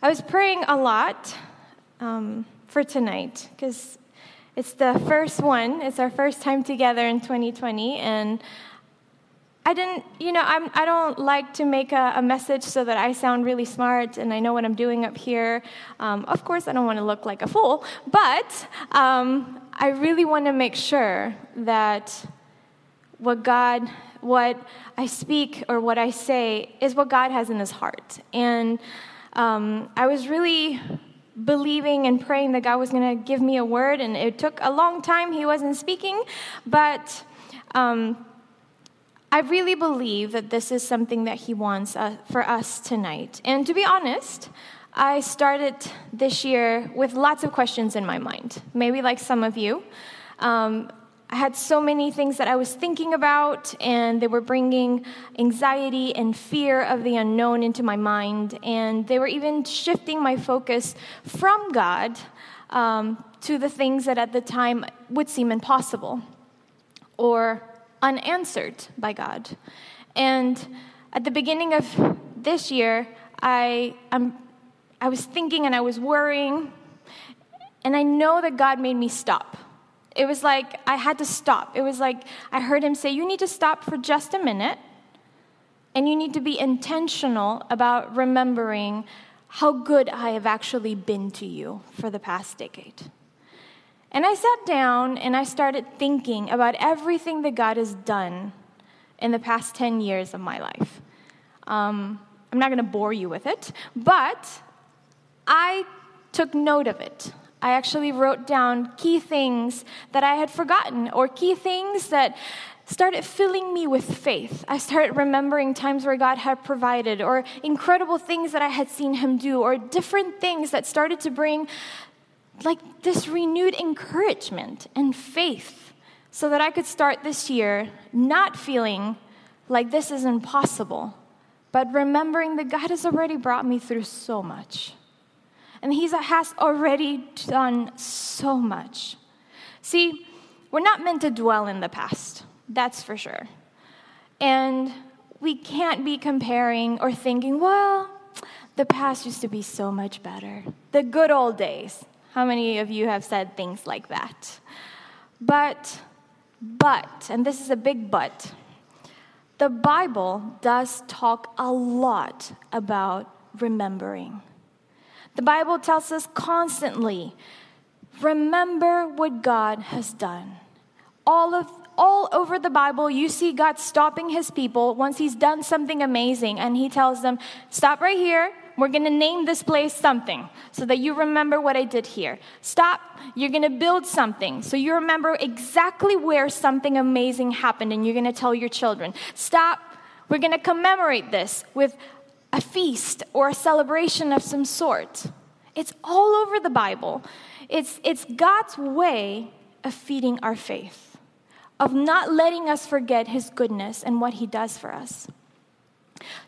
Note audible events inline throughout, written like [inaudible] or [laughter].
I was praying a lot um, for tonight because it's the first one. It's our first time together in 2020, and I didn't, you know, I'm, I don't like to make a, a, message so that I sound really smart and I know what I'm doing up here. Um, of course, I don't want to look like a fool, but um, I really want to make sure that what God, what I speak or what I say is what God has in His heart. And um, I was really believing and praying that God was going to give me a word, and it took a long time. He wasn't speaking, but. Um, I really believe that this is something that He wants uh, for us tonight. And to be honest, I started this year with lots of questions in my mind, maybe like some of you. Um, I had so many things that I was thinking about, and they were bringing anxiety and fear of the unknown into my mind. And they were even shifting my focus from God um, to the things that at the time would seem impossible or unanswered by God. And at the beginning of this year, I, I'm, I was thinking and I was worrying, and I know that God made me stop. It was like I had to stop. It was like I heard Him say, You need to stop for just a minute, and you need to be intentional about remembering how good I have actually been to you for the past decade. And I sat down and I started thinking about everything that God has done in the past 10 years of my life. Um, I'm not going to bore you with it, but I took note of it. I actually wrote down key things that I had forgotten or key things that started filling me with faith. I started remembering times where God had provided or incredible things that I had seen Him do or different things that started to bring like this renewed encouragement and faith so that I could start this year not feeling like this is impossible, but remembering that God has already brought me through so much. And He has already done so much. See, we're not meant to dwell in the past, that's for sure. And we can't be comparing or thinking, well, the past used to be so much better. The good old days. How many of you have said things like that? But, but, and this is a big but, the Bible does talk a lot about remembering. The Bible tells us constantly remember what God has done. All of all over the Bible, you see God stopping his people once he's done something amazing, and he tells them, Stop right here, we're going to name this place something so that you remember what I did here. Stop. You're going to build something so you remember exactly where something amazing happened and you're going to tell your children. Stop. We're going to commemorate this with a feast or a celebration of some sort. It's all over the Bible. It's, it's God's way of feeding our faith, of not letting us forget His goodness and what He does for us.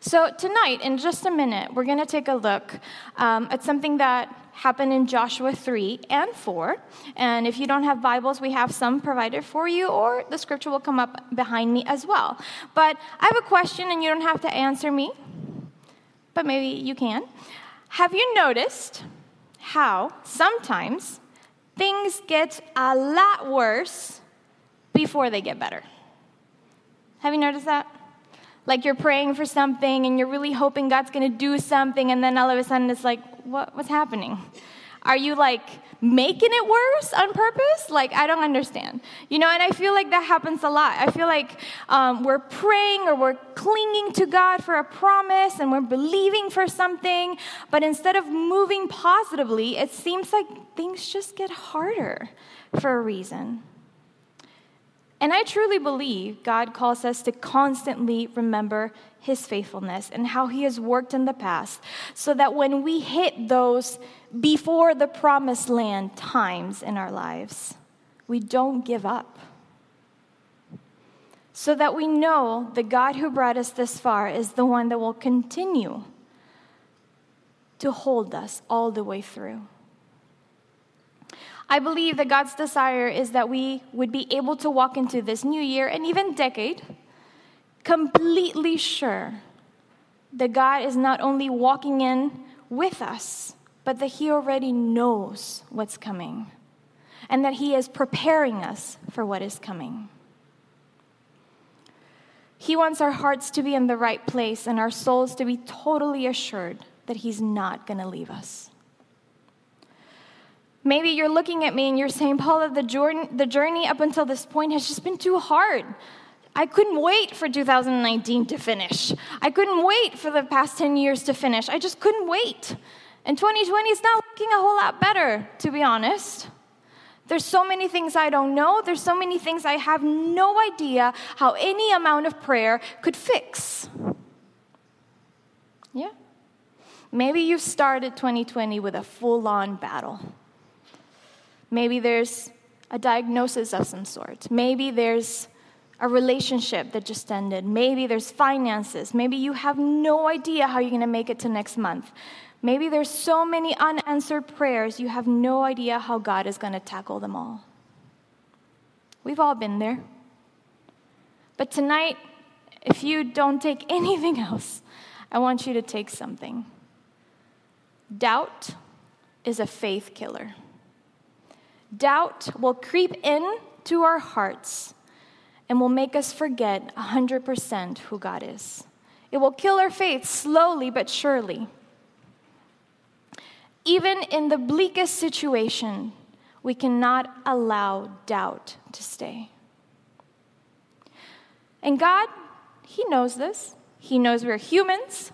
So, tonight, in just a minute, we're going to take a look um, at something that happened in Joshua 3 and 4. And if you don't have Bibles, we have some provided for you, or the scripture will come up behind me as well. But I have a question, and you don't have to answer me, but maybe you can. Have you noticed how sometimes things get a lot worse before they get better? Have you noticed that? like you're praying for something and you're really hoping God's going to do something, and then all of a sudden it's like, what, what's happening? Are you like making it worse on purpose? Like, I don't understand. You know, and I feel like that happens a lot. I feel like um, we're praying or we're clinging to God for a promise and we're believing for something, but instead of moving positively, it seems like things just get harder for a reason. And I truly believe God calls us to constantly remember his faithfulness and how he has worked in the past so that when we hit those before the promised land times in our lives, we don't give up. So that we know the God who brought us this far is the one that will continue to hold us all the way through. I believe that God's desire is that we would be able to walk into this new year and even decade completely sure that God is not only walking in with us, but that He already knows what's coming and that He is preparing us for what is coming. He wants our hearts to be in the right place and our souls to be totally assured that He's not going to leave us. Maybe you're looking at me and you're saying, Paula, the journey, the journey up until this point has just been too hard. I couldn't wait for 2019 to finish. I couldn't wait for the past 10 years to finish. I just couldn't wait. And 2020 is not looking a whole lot better, to be honest. There's so many things I don't know. There's so many things I have no idea how any amount of prayer could fix. Yeah? Maybe you started 2020 with a full on battle. Maybe there's a diagnosis of some sort. Maybe there's a relationship that just ended. Maybe there's finances. Maybe you have no idea how you're going to make it to next month. Maybe there's so many unanswered prayers, you have no idea how God is going to tackle them all. We've all been there. But tonight, if you don't take [laughs] anything else, I want you to take something. Doubt is a faith killer. Doubt will creep in to our hearts and will make us forget 100% who God is. It will kill our faith slowly but surely. Even in the bleakest situation, we cannot allow doubt to stay. And God, He knows this. He knows we're humans.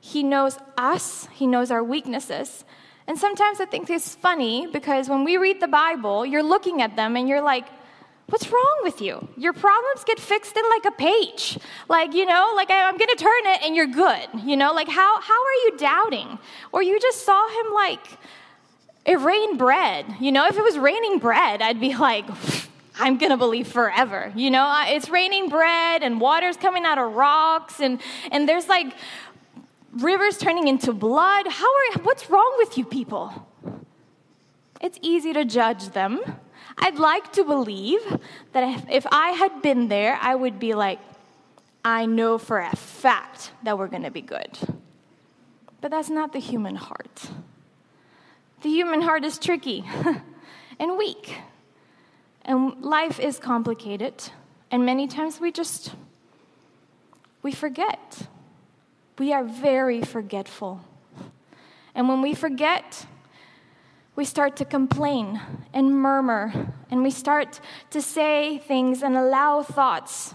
He knows us. He knows our weaknesses. And sometimes I think it's funny because when we read the Bible, you're looking at them and you're like, what's wrong with you? Your problems get fixed in like a page. Like, you know, like I'm going to turn it and you're good. You know, like how, how are you doubting? Or you just saw him like, it rained bread. You know, if it was raining bread, I'd be like, [laughs] I'm going to believe forever. You know, it's raining bread and water's coming out of rocks and, and there's like rivers turning into blood. How are, what's wrong with you people? It's easy to judge them. I'd like to believe that if, I had been there, I would be like, I know for a fact that we're going to be good. But that's not the human heart. The human heart is tricky [laughs] and weak. And life is complicated. And many times we just we forget we are very forgetful. And when we forget, we start to complain and murmur, and we start to say things and allow thoughts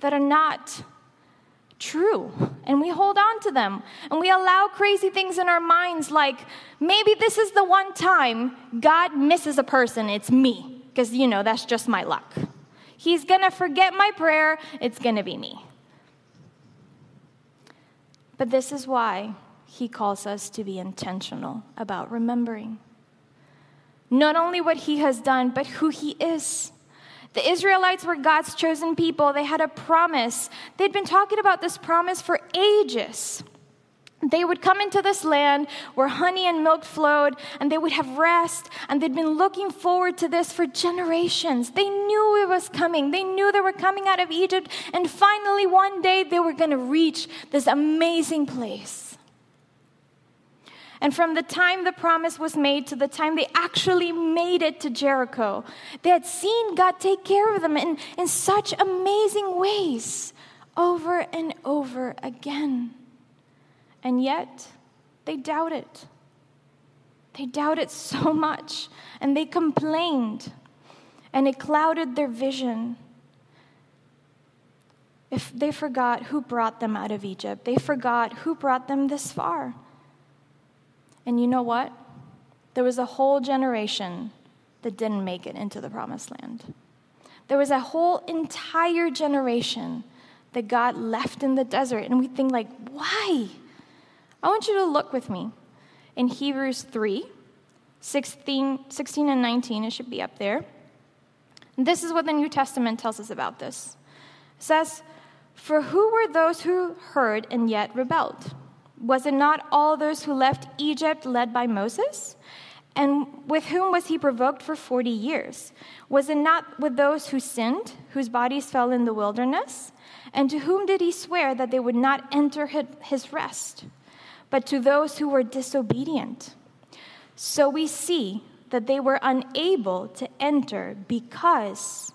that are not true. And we hold on to them. And we allow crazy things in our minds like, maybe this is the one time God misses a person, it's me. Because, you know, that's just my luck. He's gonna forget my prayer, it's gonna be me. But this is why he calls us to be intentional about remembering. Not only what he has done, but who he is. The Israelites were God's chosen people. They had a promise. They'd been talking about this promise for ages. They would come into this land where honey and milk flowed, and they would have rest, and they'd been looking forward to this for generations. They knew it was coming. They knew they were coming out of Egypt, and finally, one day, they were going to reach this amazing place. And from the time the promise was made to the time they actually made it to Jericho, they had seen God take care of them in, in such amazing ways over and over again. And yet, they doubt it. They doubt it so [laughs] much, and they complained, and it clouded their vision. If they forgot who brought them out of Egypt, they forgot who brought them this far. And you know what? There was a whole generation that didn't make it into the promised land. There was a whole entire generation that God left in the desert. And we think, like, why? I want you to look with me in Hebrews 3 16, 16 and 19. It should be up there. This is what the New Testament tells us about this. It says, For who were those who heard and yet rebelled? Was it not all those who left Egypt led by Moses? And with whom was he provoked for 40 years? Was it not with those who sinned, whose bodies fell in the wilderness? And to whom did he swear that they would not enter his rest? But to those who were disobedient. So we see that they were unable to enter because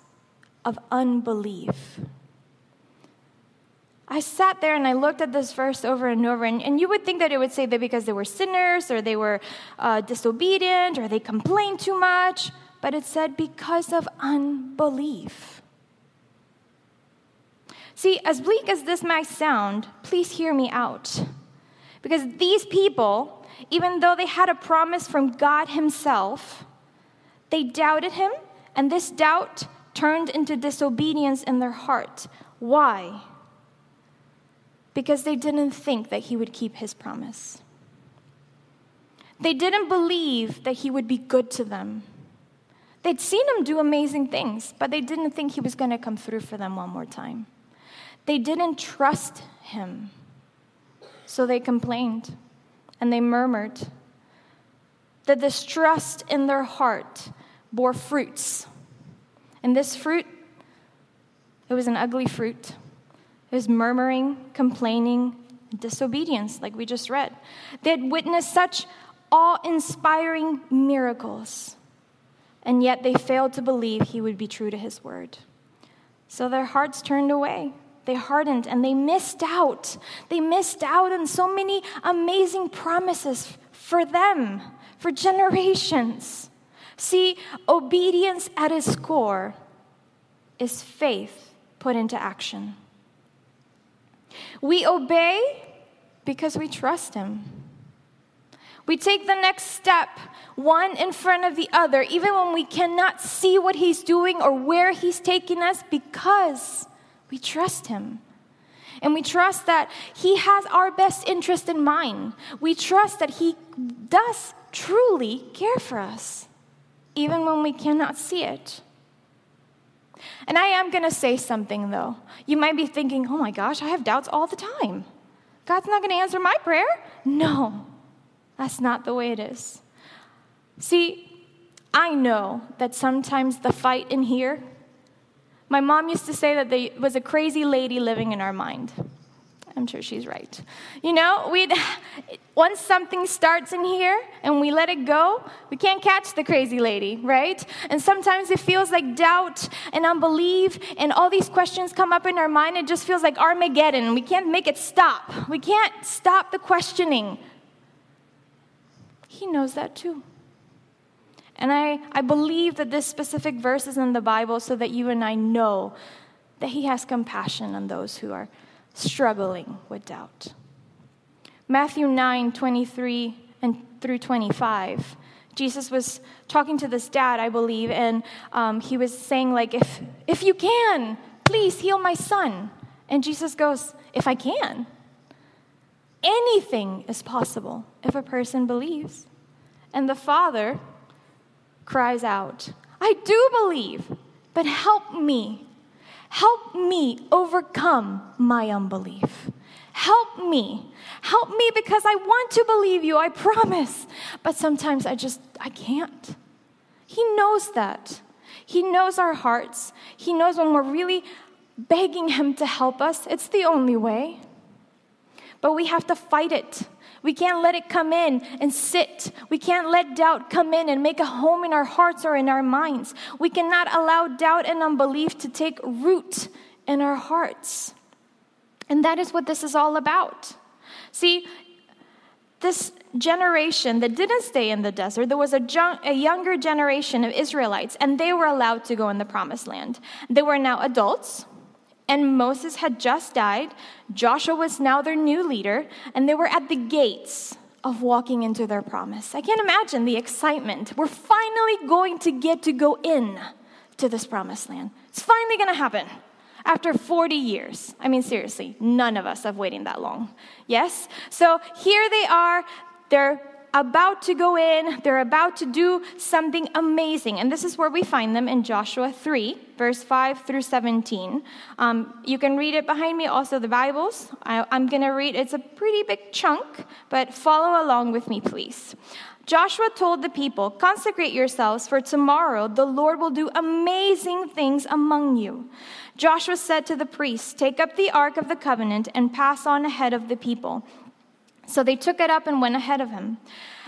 of unbelief. I sat there and I looked at this verse over and over, and, and you would think that it would say that because they were sinners or they were uh, disobedient or they complained too much, but it said because of unbelief. See, as bleak as this might sound, please hear me out. Because these people, even though they had a promise from God Himself, they doubted Him, and this doubt turned into disobedience in their heart. Why? Because they didn't think that He would keep His promise. They didn't believe that He would be good to them. They'd seen Him do amazing things, but they didn't think He was going to come through for them one more time. They didn't trust Him. So they complained and they murmured. The distrust in their heart bore fruits. And this fruit, it was an ugly fruit. It was murmuring, complaining, disobedience, like we just read. They had witnessed such awe inspiring miracles, and yet they failed to believe he would be true to his word. So their hearts turned away. They hardened and they missed out. They missed out on so many amazing promises for them, for generations. See, obedience at its core is faith put into action. We obey because we trust Him. We take the next step, one in front of the other, even when we cannot see what He's doing or where He's taking us, because we trust Him. And we trust that He has our best interest in mind. We trust that He does truly care for us, even when we cannot see it. And I am going to say something though. You might be thinking, oh my gosh, I have doubts all the time. God's not going to answer my prayer? No, that's not the way it is. See, I know that sometimes the fight in here my mom used to say that there was a crazy lady living in our mind. I'm sure she's right. You know, we [sighs] once something starts in here and we let it go, we can't catch the crazy lady, right? And sometimes it feels like doubt and unbelief and all these questions come up in our mind. It just feels like Armageddon. We can't make it stop. We can't stop the questioning. He knows that too. And I, I believe that this specific verse is in the Bible so that you and I know that He has compassion on those who are struggling with doubt. Matthew 9 23 and through 25. Jesus was talking to this dad, I believe, and um, he was saying, like, if, if you can, please heal my son. And Jesus goes, if I can. Anything is possible if a person believes. And the father cries out, I do believe, but help me. Help me overcome my unbelief. Help me. Help me because I want to believe you, I promise. But sometimes I just, I can't. He knows that. He knows our hearts. He knows when we're really begging Him to help us. It's the only way. But we have to fight it. We can't let it come in and sit. We can't let doubt come in and make a home in our hearts or in our minds. We cannot allow doubt and unbelief to take root in our hearts. And that is what this is all about. See, this generation that didn't stay in the desert, there was a, a, younger generation of Israelites, and they were allowed to go in the promised land. They were now adults, and Moses had just died. Joshua was now their new leader, and they were at the gates of walking into their promise. I can't imagine the excitement. We're finally going to get to go in to this promised land. It's finally going to happen after 40 years. I mean, seriously, none of us have waited that long. Yes? So here they are. They're about to go in, they're about to do something amazing. And this is where we find them in Joshua 3, verse 5 through 17. Um, you can read it behind me, also the Bibles. I, I'm going to read, it's a pretty big chunk, but follow along with me, please. Joshua told the people, Consecrate yourselves, for tomorrow the Lord will do amazing things among you. Joshua said to the priests, Take up the ark of the covenant and pass on ahead of the people. So they took it up and went ahead of him.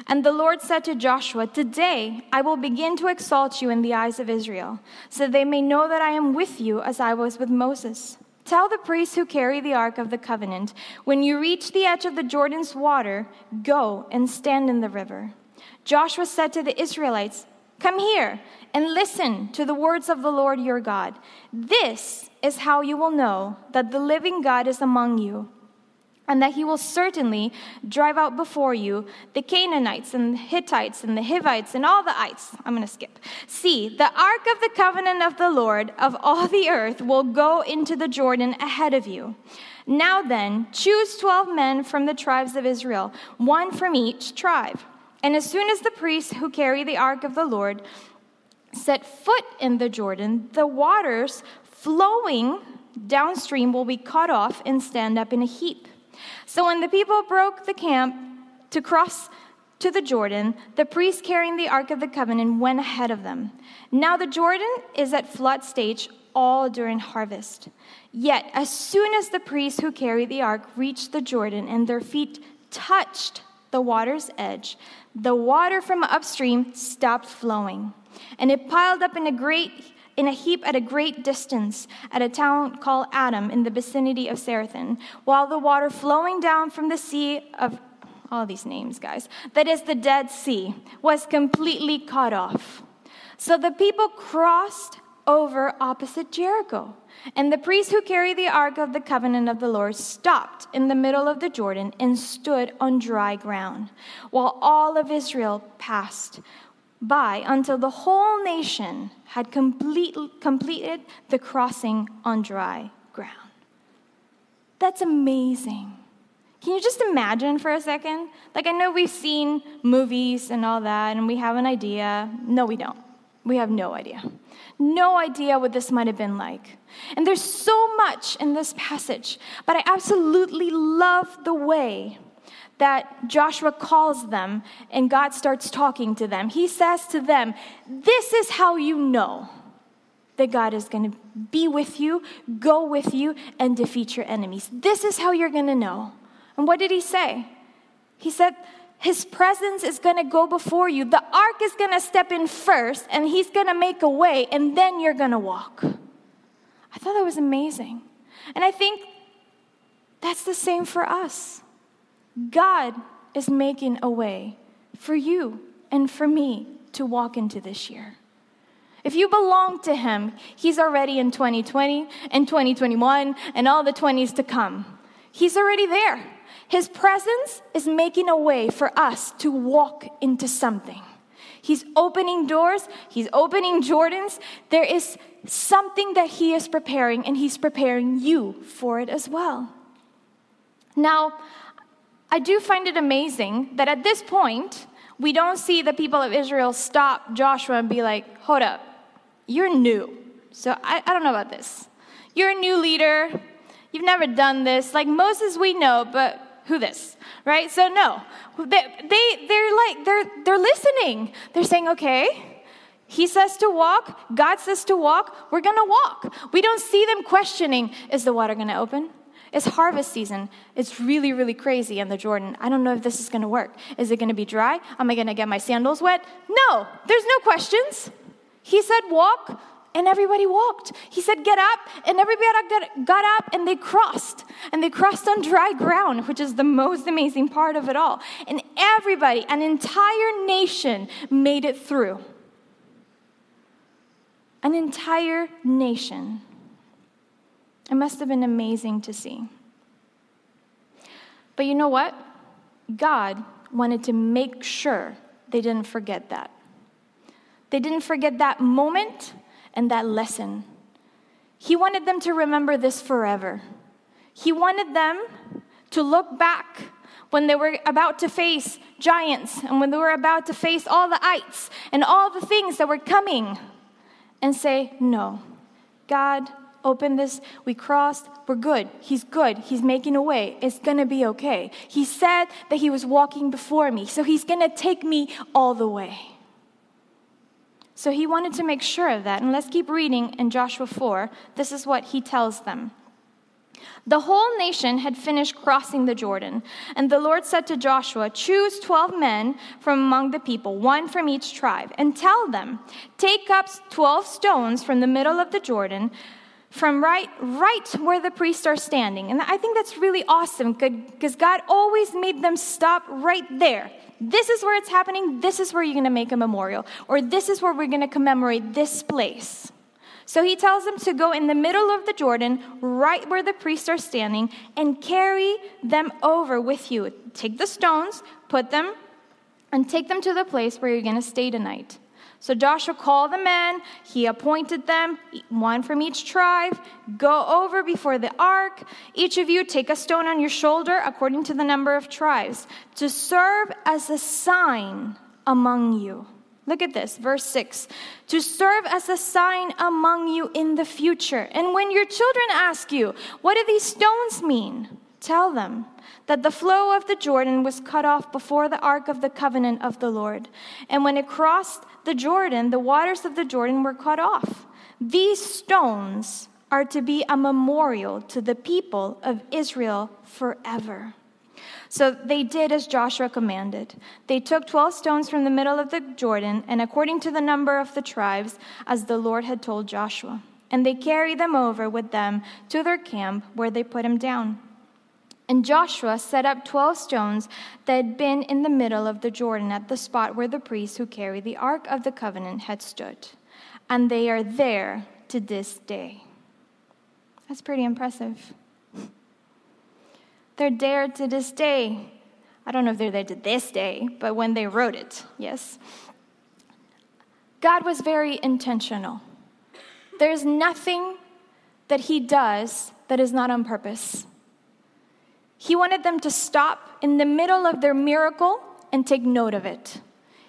And the Lord said to Joshua, Today I will begin to exalt you in the eyes of Israel, so they may know that I am with you as I was with Moses. Tell the priests who carry the ark of the covenant, when you reach the edge of the Jordan's water, go and stand in the river. Joshua said to the Israelites, Come here and listen to the words of the Lord your God. This is how you will know that the living God is among you and that he will certainly drive out before you the Canaanites and the Hittites and the Hivites and all the ites. I'm going to skip. See, the ark of the covenant of the Lord of all the earth will go into the Jordan ahead of you. Now then, choose 12 men from the tribes of Israel, one from each tribe. And as soon as the priests who carry the ark of the Lord set foot in the Jordan, the waters flowing downstream will be cut off and stand up in a heap. So when the people broke the camp to cross to the Jordan, the priests carrying the Ark of the Covenant went ahead of them. Now the Jordan is at flood stage all during harvest. Yet, as soon as the priests who carried the ark reached the Jordan and their feet touched the water's edge, the water from upstream stopped flowing, and it piled up in a great in a heap at a great distance at a town called Adam in the vicinity of Zarethan, while the water flowing down from the sea of all these names, guys, that is the Dead Sea, was completely cut off. So the people crossed over opposite Jericho. And the priests who carried the ark of the covenant of the Lord stopped in the middle of the Jordan and stood on dry ground, while all of Israel passed by until the whole nation had complete, completed the crossing on dry ground. That's amazing. Can you just imagine for a second? Like, I know we've seen movies and all that, and we have an idea. No, we don't. We have no idea. No idea what this might have been like. And there's so much in this passage, but I absolutely love the way that Joshua calls them and God starts talking to them. He says to them, This is how you know that God is going to be with you, go with you, and defeat your enemies. This is how you're going to know. And what did he say? He said, His presence is going to go before you. The ark is going to step in first, and He's going to make a way, and then you're going to walk. I thought that was amazing. And I think that's the same for us. God is making a way for you and for me to walk into this year. If you belong to Him, He's already in 2020 and 2021 and all the 20s to come. He's already there. His presence is making a way for us to walk into something. He's opening doors, He's opening Jordans. There is something that He is preparing, and He's preparing you for it as well. Now, I do find it amazing that at this point, we don't see the people of Israel stop Joshua and be like, hold up, you're new. So I, I don't know about this. You're a new leader. You've never done this. Like Moses, we know, but who this? Right? So no. They, they, they're like, they're, they're listening. They're saying, okay, he says to walk, God says to walk, we're gonna walk. We don't see them questioning, is the water gonna open? It's harvest season. It's really, really crazy in the Jordan. I don't know if this is going to work. Is it going to be dry? Am I going to get my sandals wet? No, there's no questions. He said, walk, and everybody walked. He said, get up, and everybody got up, and they crossed. And they crossed on dry ground, which is the most amazing part of it all. And everybody, an entire nation, made it through. An entire nation. It must have been amazing to see. But you know what? God wanted to make sure they didn't forget that. They didn't forget that moment and that lesson. He wanted them to remember this forever. He wanted them to look back when they were about to face giants and when they were about to face all the ites and all the things that were coming and say, No, God open this, we crossed, we're good. He's good. He's making a way. It's going to be okay. He said that he was walking before me, so he's going to take me all the way. So he wanted to make sure of that. And let's keep reading in Joshua 4. This is what he tells them. The whole nation had finished crossing the Jordan, and the Lord said to Joshua, Choose 12 men from among the people, one from each tribe, and tell them, Take up 12 stones from the middle of the Jordan, from right, right where the priests are standing. And I think that's really awesome because God always made them stop right there. This is where it's happening. This is where you're going to make a memorial, or this is where we're going to commemorate this place. So he tells them to go in the middle of the Jordan, right where the priests are standing, and carry them over with you. Take the stones, put them, and take them to the place where you're going to stay tonight. So Joshua called the men, he appointed them, one from each tribe. Go over before the ark. Each of you take a stone on your shoulder according to the number of tribes to serve as a sign among you. Look at this, verse 6 to serve as a sign among you in the future. And when your children ask you, What do these stones mean? Tell them that the flow of the Jordan was cut off before the ark of the covenant of the Lord. And when it crossed the Jordan, the waters of the Jordan were cut off. These stones are to be a memorial to the people of Israel forever. So they did as Joshua commanded. They took 12 stones from the middle of the Jordan, and according to the number of the tribes, as the Lord had told Joshua. And they carried them over with them to their camp, where they put him down. And Joshua set up 12 stones that had been in the middle of the Jordan at the spot where the priests who carried the Ark of the Covenant had stood. And they are there to this day. That's pretty impressive. They're there to this day. I don't know if they're there to this day, but when they wrote it, yes. God was very intentional. There's nothing that He does that is not on purpose. He wanted them to stop in the middle of their miracle and take note of it.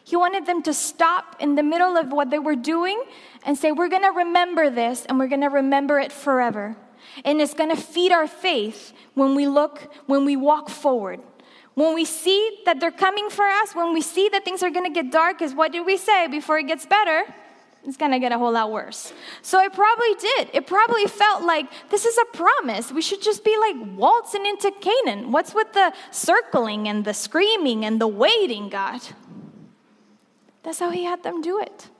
He wanted them to stop in the middle of what they were doing and say, We're going to remember this and we're going to remember it forever. And it's going to feed our faith when we look, when we walk forward. When we see that they're coming for us, when we see that things are going to get dark, is what did we say before it gets better? It's to get a whole lot worse. So it probably did. It probably felt like this is a promise. We should just be like waltzing into Canaan. What's with the circling and the screaming and the waiting, God? That's how He had them do it.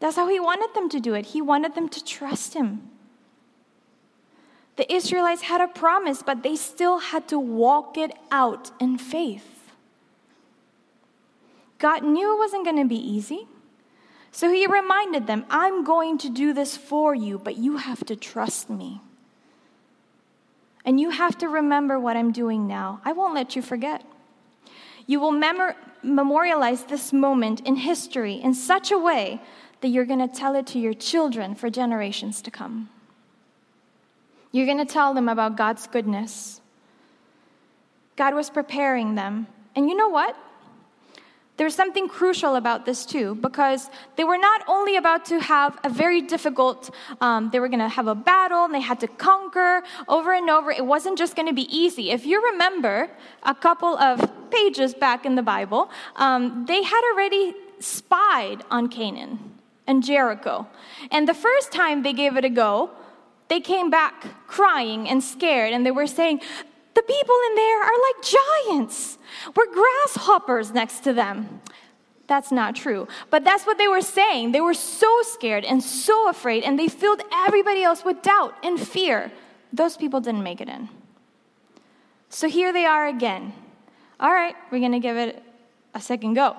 That's how He wanted them to do it. He wanted them to trust Him. The Israelites had a promise, but they still had to walk it out in faith. God knew it wasn't going to be easy. So he reminded them, I'm going to do this for you, but you have to trust me. And you have to remember what I'm doing now. I won't let you forget. You will memor- memorialize this moment in history in such a way that you're going to tell it to your children for generations to come. You're going to tell them about God's goodness. God was preparing them. And you know what? There's something crucial about this too, because they were not only about to have a very difficult, um, they were going to have a battle and they had to conquer over and over. It wasn't just going to be easy. If you remember a couple of pages back in the Bible, um, they had already spied on Canaan and Jericho. And the first time they gave it a go, they came back crying and scared, and they were saying, The people in there are like giants. We're grasshoppers next to them. That's not true. But that's what they were saying. They were so scared and so afraid, and they filled everybody else with doubt and fear. Those people didn't make it in. So here they are again. All right, we're going to give it a second go.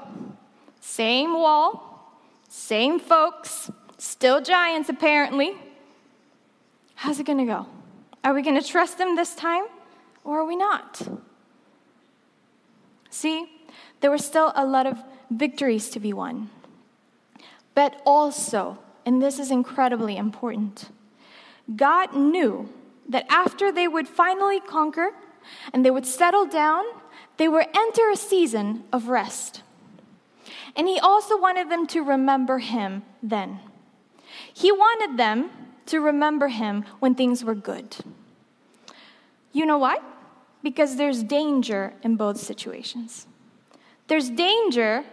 Same wall, same folks, still giants apparently. How's it going to go? Are we going to trust them this time or are we not? See, there were still a lot of victories to be won. But also, and this is incredibly important, God knew that after they would finally conquer and they would settle down, they would enter a season of rest. And He also wanted them to remember Him then. He wanted them to remember him when things were good. You know why? Because there's danger in both situations. There's danger,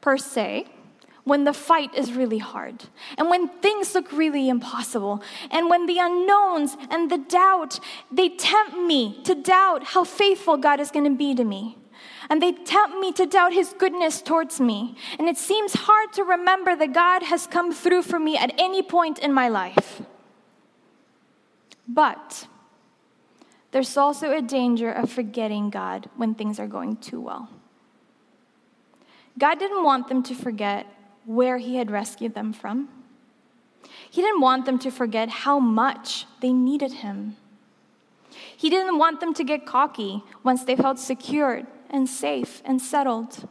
per se, when the fight is really hard, and when things look really impossible, and when the unknowns and the doubt, they tempt me to doubt how faithful God is going to be to me. And they tempt me to doubt his goodness towards me. And it seems hard to remember that God has come through for me at any point in my life. But there's also a danger of forgetting God when things are going too well. God didn't want them to forget where He had rescued them from. He didn't want them to forget how much they needed Him. He didn't want them to get cocky once they felt secured and safe and settled.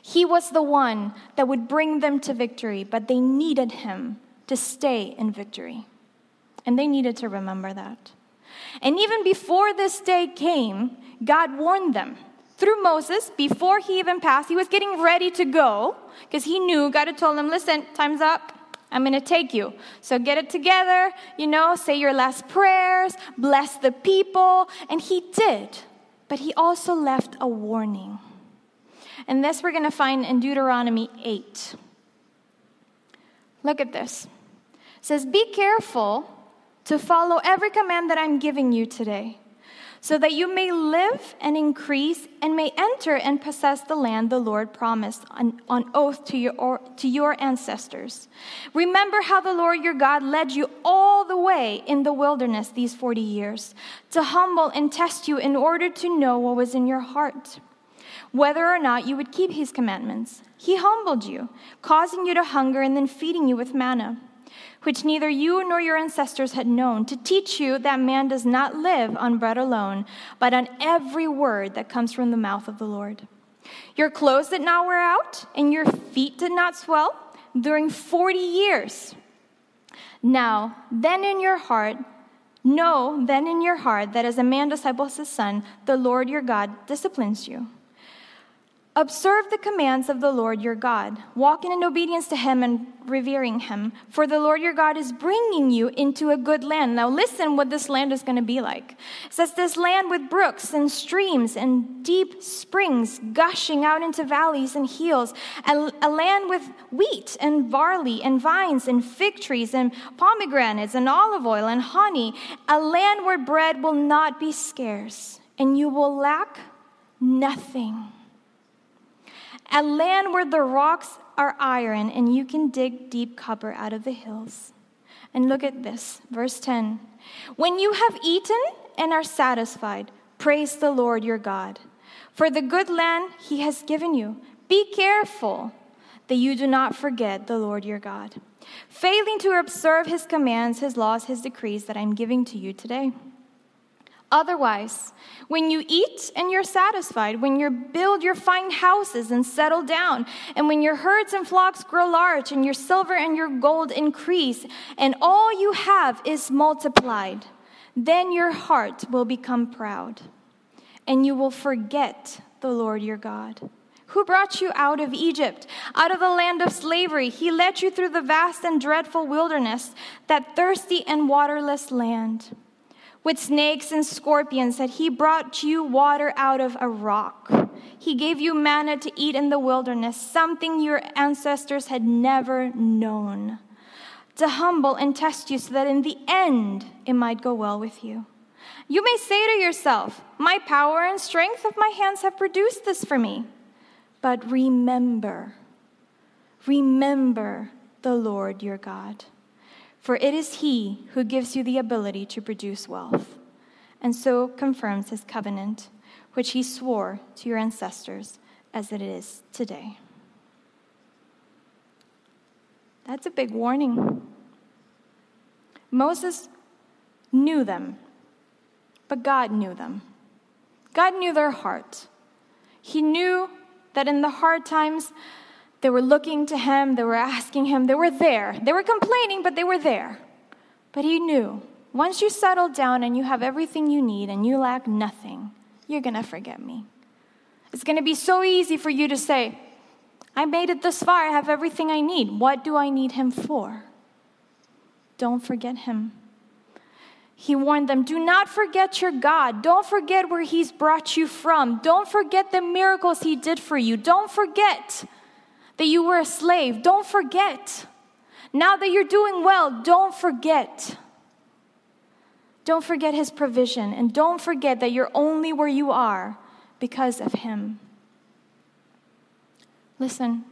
He was the one that would bring them to victory, but they needed Him to stay in victory. And they needed to remember that. And even before this day came, God warned them through Moses, before he even passed, he was getting ready to go because he knew God had told him, listen, time's up. I'm going to take you. So get it together, you know, say your last prayers, bless the people. And he did. But he also left a warning. And this we're going to find in Deuteronomy 8. Look at this. It says, Be careful to follow every command that I'm giving you today so that you may live and increase and may enter and possess the land the Lord promised on, on oath to your, to your ancestors. Remember how the Lord your God led you all the way in the wilderness these 40 years to humble and test you in order to know what was in your heart, whether or not you would keep his commandments. He humbled you, causing you to hunger and then feeding you with manna which neither you nor your ancestors had known, to teach you that man does not live on bread alone, but on every word that comes from the mouth of the Lord. Your clothes did not wear out, and your feet did not swell during 40 years. Now, then in your heart, know then in your heart that as a man disciples his son, the Lord your God disciplines you. Observe the commands of the Lord your God, walking in obedience to him and revering him, for the Lord your God is bringing you into a good land. Now, listen what this land is going to be like. It says, This land with brooks and streams and deep springs gushing out into valleys and hills, a, a land with wheat and barley and vines and fig trees and pomegranates and olive oil and honey, a land where bread will not be scarce and you will lack nothing a land where the rocks are iron and you can dig deep copper out of the hills. And look at this, verse 10. When you have eaten and are satisfied, praise the Lord your God for the good land he has given you. Be careful that you do not forget the Lord your God, failing to observe his commands, his laws, his decrees that I'm giving to you today. Otherwise, when you eat and you're satisfied, when you build your fine houses and settle down, and when your herds and flocks grow large, and your silver and your gold increase, and all you have is multiplied, then your heart will become proud, and you will forget the Lord your God. Who brought you out of Egypt, out of the land of slavery? He led you through the vast and dreadful wilderness, that thirsty and waterless land with snakes and scorpions, that he brought you water out of a rock. He gave you manna to eat in the wilderness, something your ancestors had never known, to humble and test you so that in the end it might go well with you. You may say to yourself, My power and strength of my hands have produced this for me. But remember, remember the Lord your God. For it is He who gives you the ability to produce wealth, and so confirms His covenant, which He swore to your ancestors as it is today. That's a big warning. Moses knew them, but God knew them. God knew their heart. He knew that in the hard times, they were looking to him, they were asking him, they were there. They were complaining, but they were there. But he knew once you settle down and you have everything you need and you lack nothing, you're going to forget me. It's going to be so easy for you to say, I made it this far, I have everything I need. What do I need him for? Don't forget him. He warned them, Do not forget your God. Don't forget where He's brought you from. Don't forget the miracles He did for you. Don't forget that you were a slave. Don't forget. Now that you're doing well, don't forget. Don't forget his provision, and don't forget that you're only where you are because of him. Listen,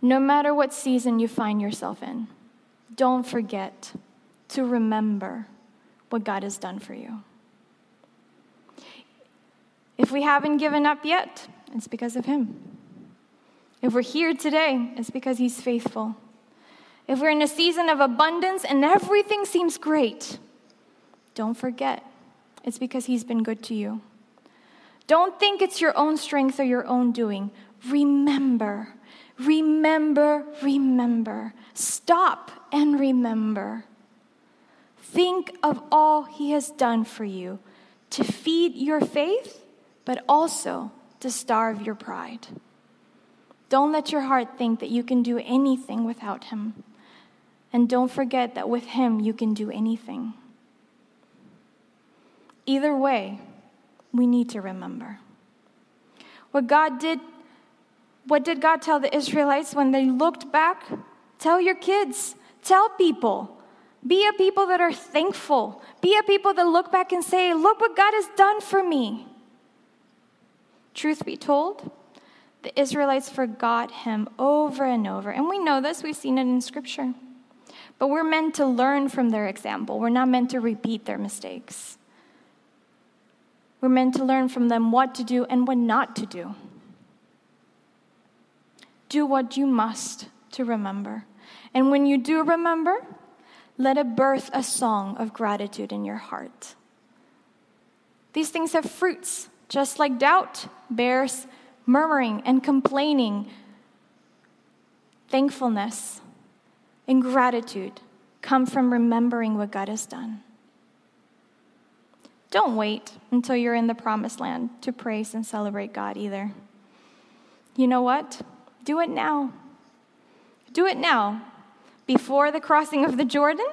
no matter what season you find yourself in, don't forget to remember what God has done for you. If we haven't given up yet, it's because of Him. If we're here today, it's because He's faithful. If we're in a season of abundance and everything seems great, don't forget, it's because He's been good to you. Don't think it's your own strength or your own doing. Remember, remember, remember. Stop and remember. Think of all He has done for you to feed your faith, but also to starve your pride. Don't let your heart think that you can do anything without Him. And don't forget that with Him you can do anything. Either way, we need to remember. What God did, what did God tell the Israelites when they looked back? Tell your kids, tell people. Be a people that are thankful. Be a people that look back and say, Look what God has done for me. Truth be told, the Israelites forgot him over and over. And we know this, we've seen it in Scripture. But we're meant to learn from their example, we're not meant to repeat their mistakes. We're meant to learn from them what to do and what not to do. Do what you must to remember. And when you do remember, let it birth a song of gratitude in your heart. These things have fruits, just like doubt bears murmuring and complaining. Thankfulness and gratitude come from remembering what God has done. Don't wait until you're in the promised land to praise and celebrate God either. You know what? Do it now. Do it now. Before the crossing of the Jordan,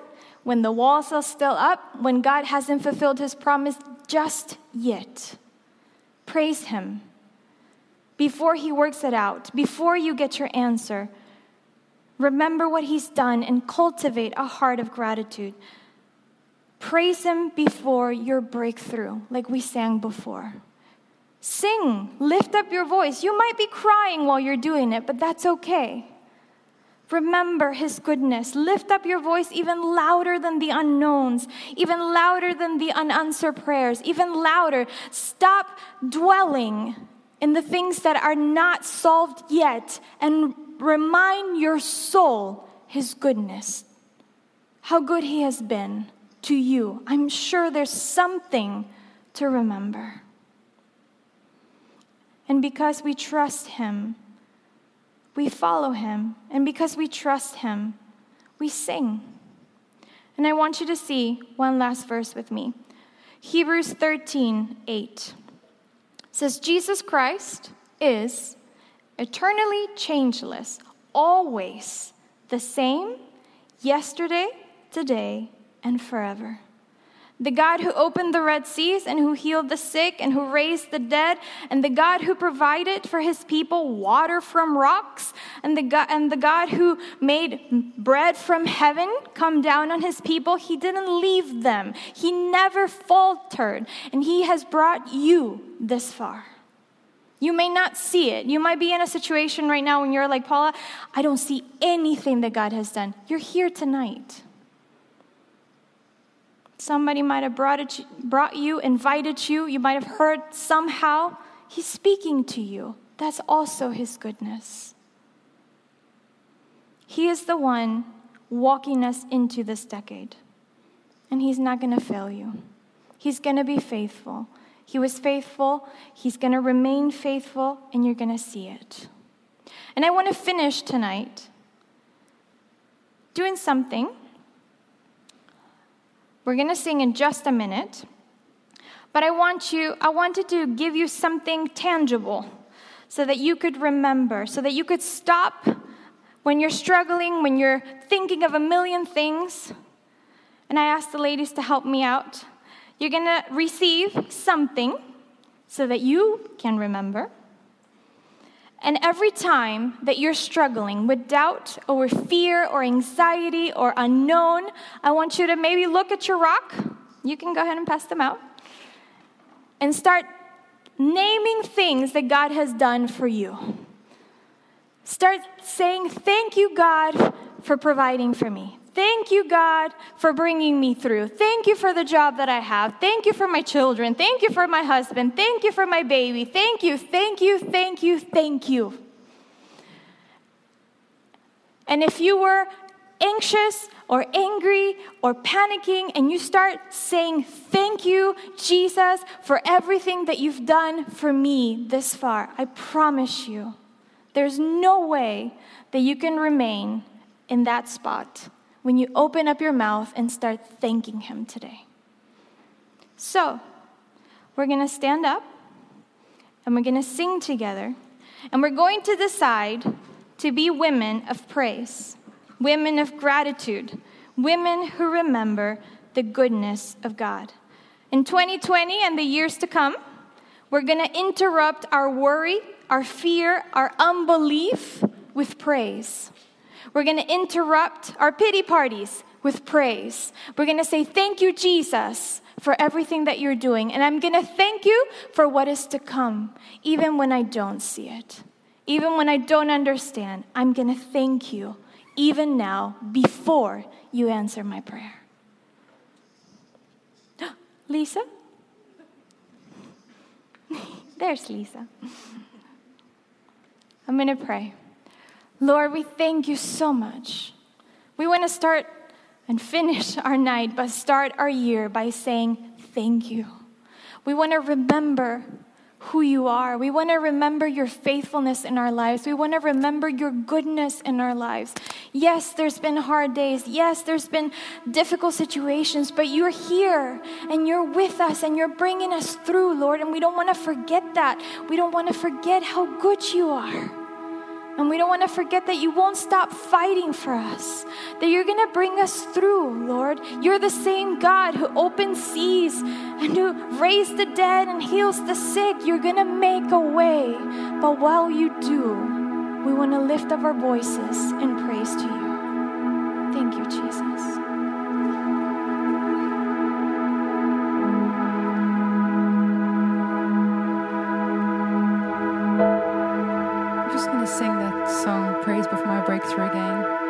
when the walls are still up, when God hasn't fulfilled his promise just yet. Praise him. Before he works it out, before you get your answer, remember what he's done and cultivate a heart of gratitude. Praise Him before your breakthrough, like we sang before. Sing, lift up your voice. You might be crying while you're doing it, but that's okay. Remember His goodness. Lift up your voice even louder than the unknowns, even louder than the unanswered prayers, even louder. Stop dwelling in the things that are not solved yet and remind your soul His goodness, how good He has been to you. I'm sure there's something to remember. And because we trust Him, we follow Him. And because we trust Him, we sing. And I want you to see one last verse with me Hebrews 13 8 says, Jesus Christ is eternally changeless, always the same yesterday, today, and forever. The God who opened the Red Seas and who healed the sick and who raised the dead, and the God who provided for his people water from rocks, and the God, and the God who made bread from heaven come down on his people, he didn't leave them. He never faltered, and he has brought you this far. You may not see it. You might be in a situation right now when you're like, Paula, I don't see anything that God has done. You're here tonight. Somebody might have brought, it, brought you, invited you. You might have heard somehow. He's speaking to you. That's also His goodness. He is the one walking us into this decade. And He's not going to fail you. He's going to be faithful. He was faithful. He's going to remain faithful, and you're going to see it. And I want to finish tonight doing something we're going to sing in just a minute. But I want you I wanted to give you something tangible so that you could remember, so that you could stop when you're struggling, when you're thinking of a million things. And I asked the ladies to help me out. You're going to receive something so that you can remember. And every time that you're struggling with doubt or fear or anxiety or unknown, I want you to maybe look at your rock. You can go ahead and pass them out. And start naming things that God has done for you. Start saying, Thank you, God, for providing for me. Thank you, God, for bringing me through. Thank you for the job that I have. Thank you for my children. Thank you for my husband. Thank you for my baby. Thank you, thank you, thank you, thank you. And if you were anxious or angry or panicking and you start saying, Thank you, Jesus, for everything that you've done for me this far, I promise you, there's no way that you can remain in that spot when you open up your mouth and start thanking Him today. So, we're going to stand up and we're going to sing together, and we're going to decide to be women of praise, women of gratitude, women who remember the goodness of God. In 2020 and the years to come, we're going to interrupt our worry, our fear, our unbelief with praise. We're going to interrupt our pity parties with praise. We're going to say, Thank you, Jesus, for everything that you're doing. And I'm going to thank you for what is to come, even when I don't see it, even when I don't understand. I'm going to thank you, even now, before you answer my prayer. [gasps] Lisa? [laughs] There's Lisa. [laughs] I'm going to pray. Lord, we thank you so much. We want to start and finish [laughs] our night, but start our year by saying thank you. We want to remember who you are. We want to remember your faithfulness in our lives. We want to remember your goodness in our lives. Yes, there's been hard days. Yes, there's been difficult situations, but you're here and you're with us and you're bringing us through, Lord. And we don't want to forget that. We don't want to forget how good you are. And we don't want to forget that you won't stop fighting for us, that you're going to bring us through, Lord. You're the same God who opens seas and who raised the dead and heals the sick. You're going to make a way. But while you do, we want to lift up our voices in praise to you. Thank you, Jesus. Praise Before My Breakthrough, again.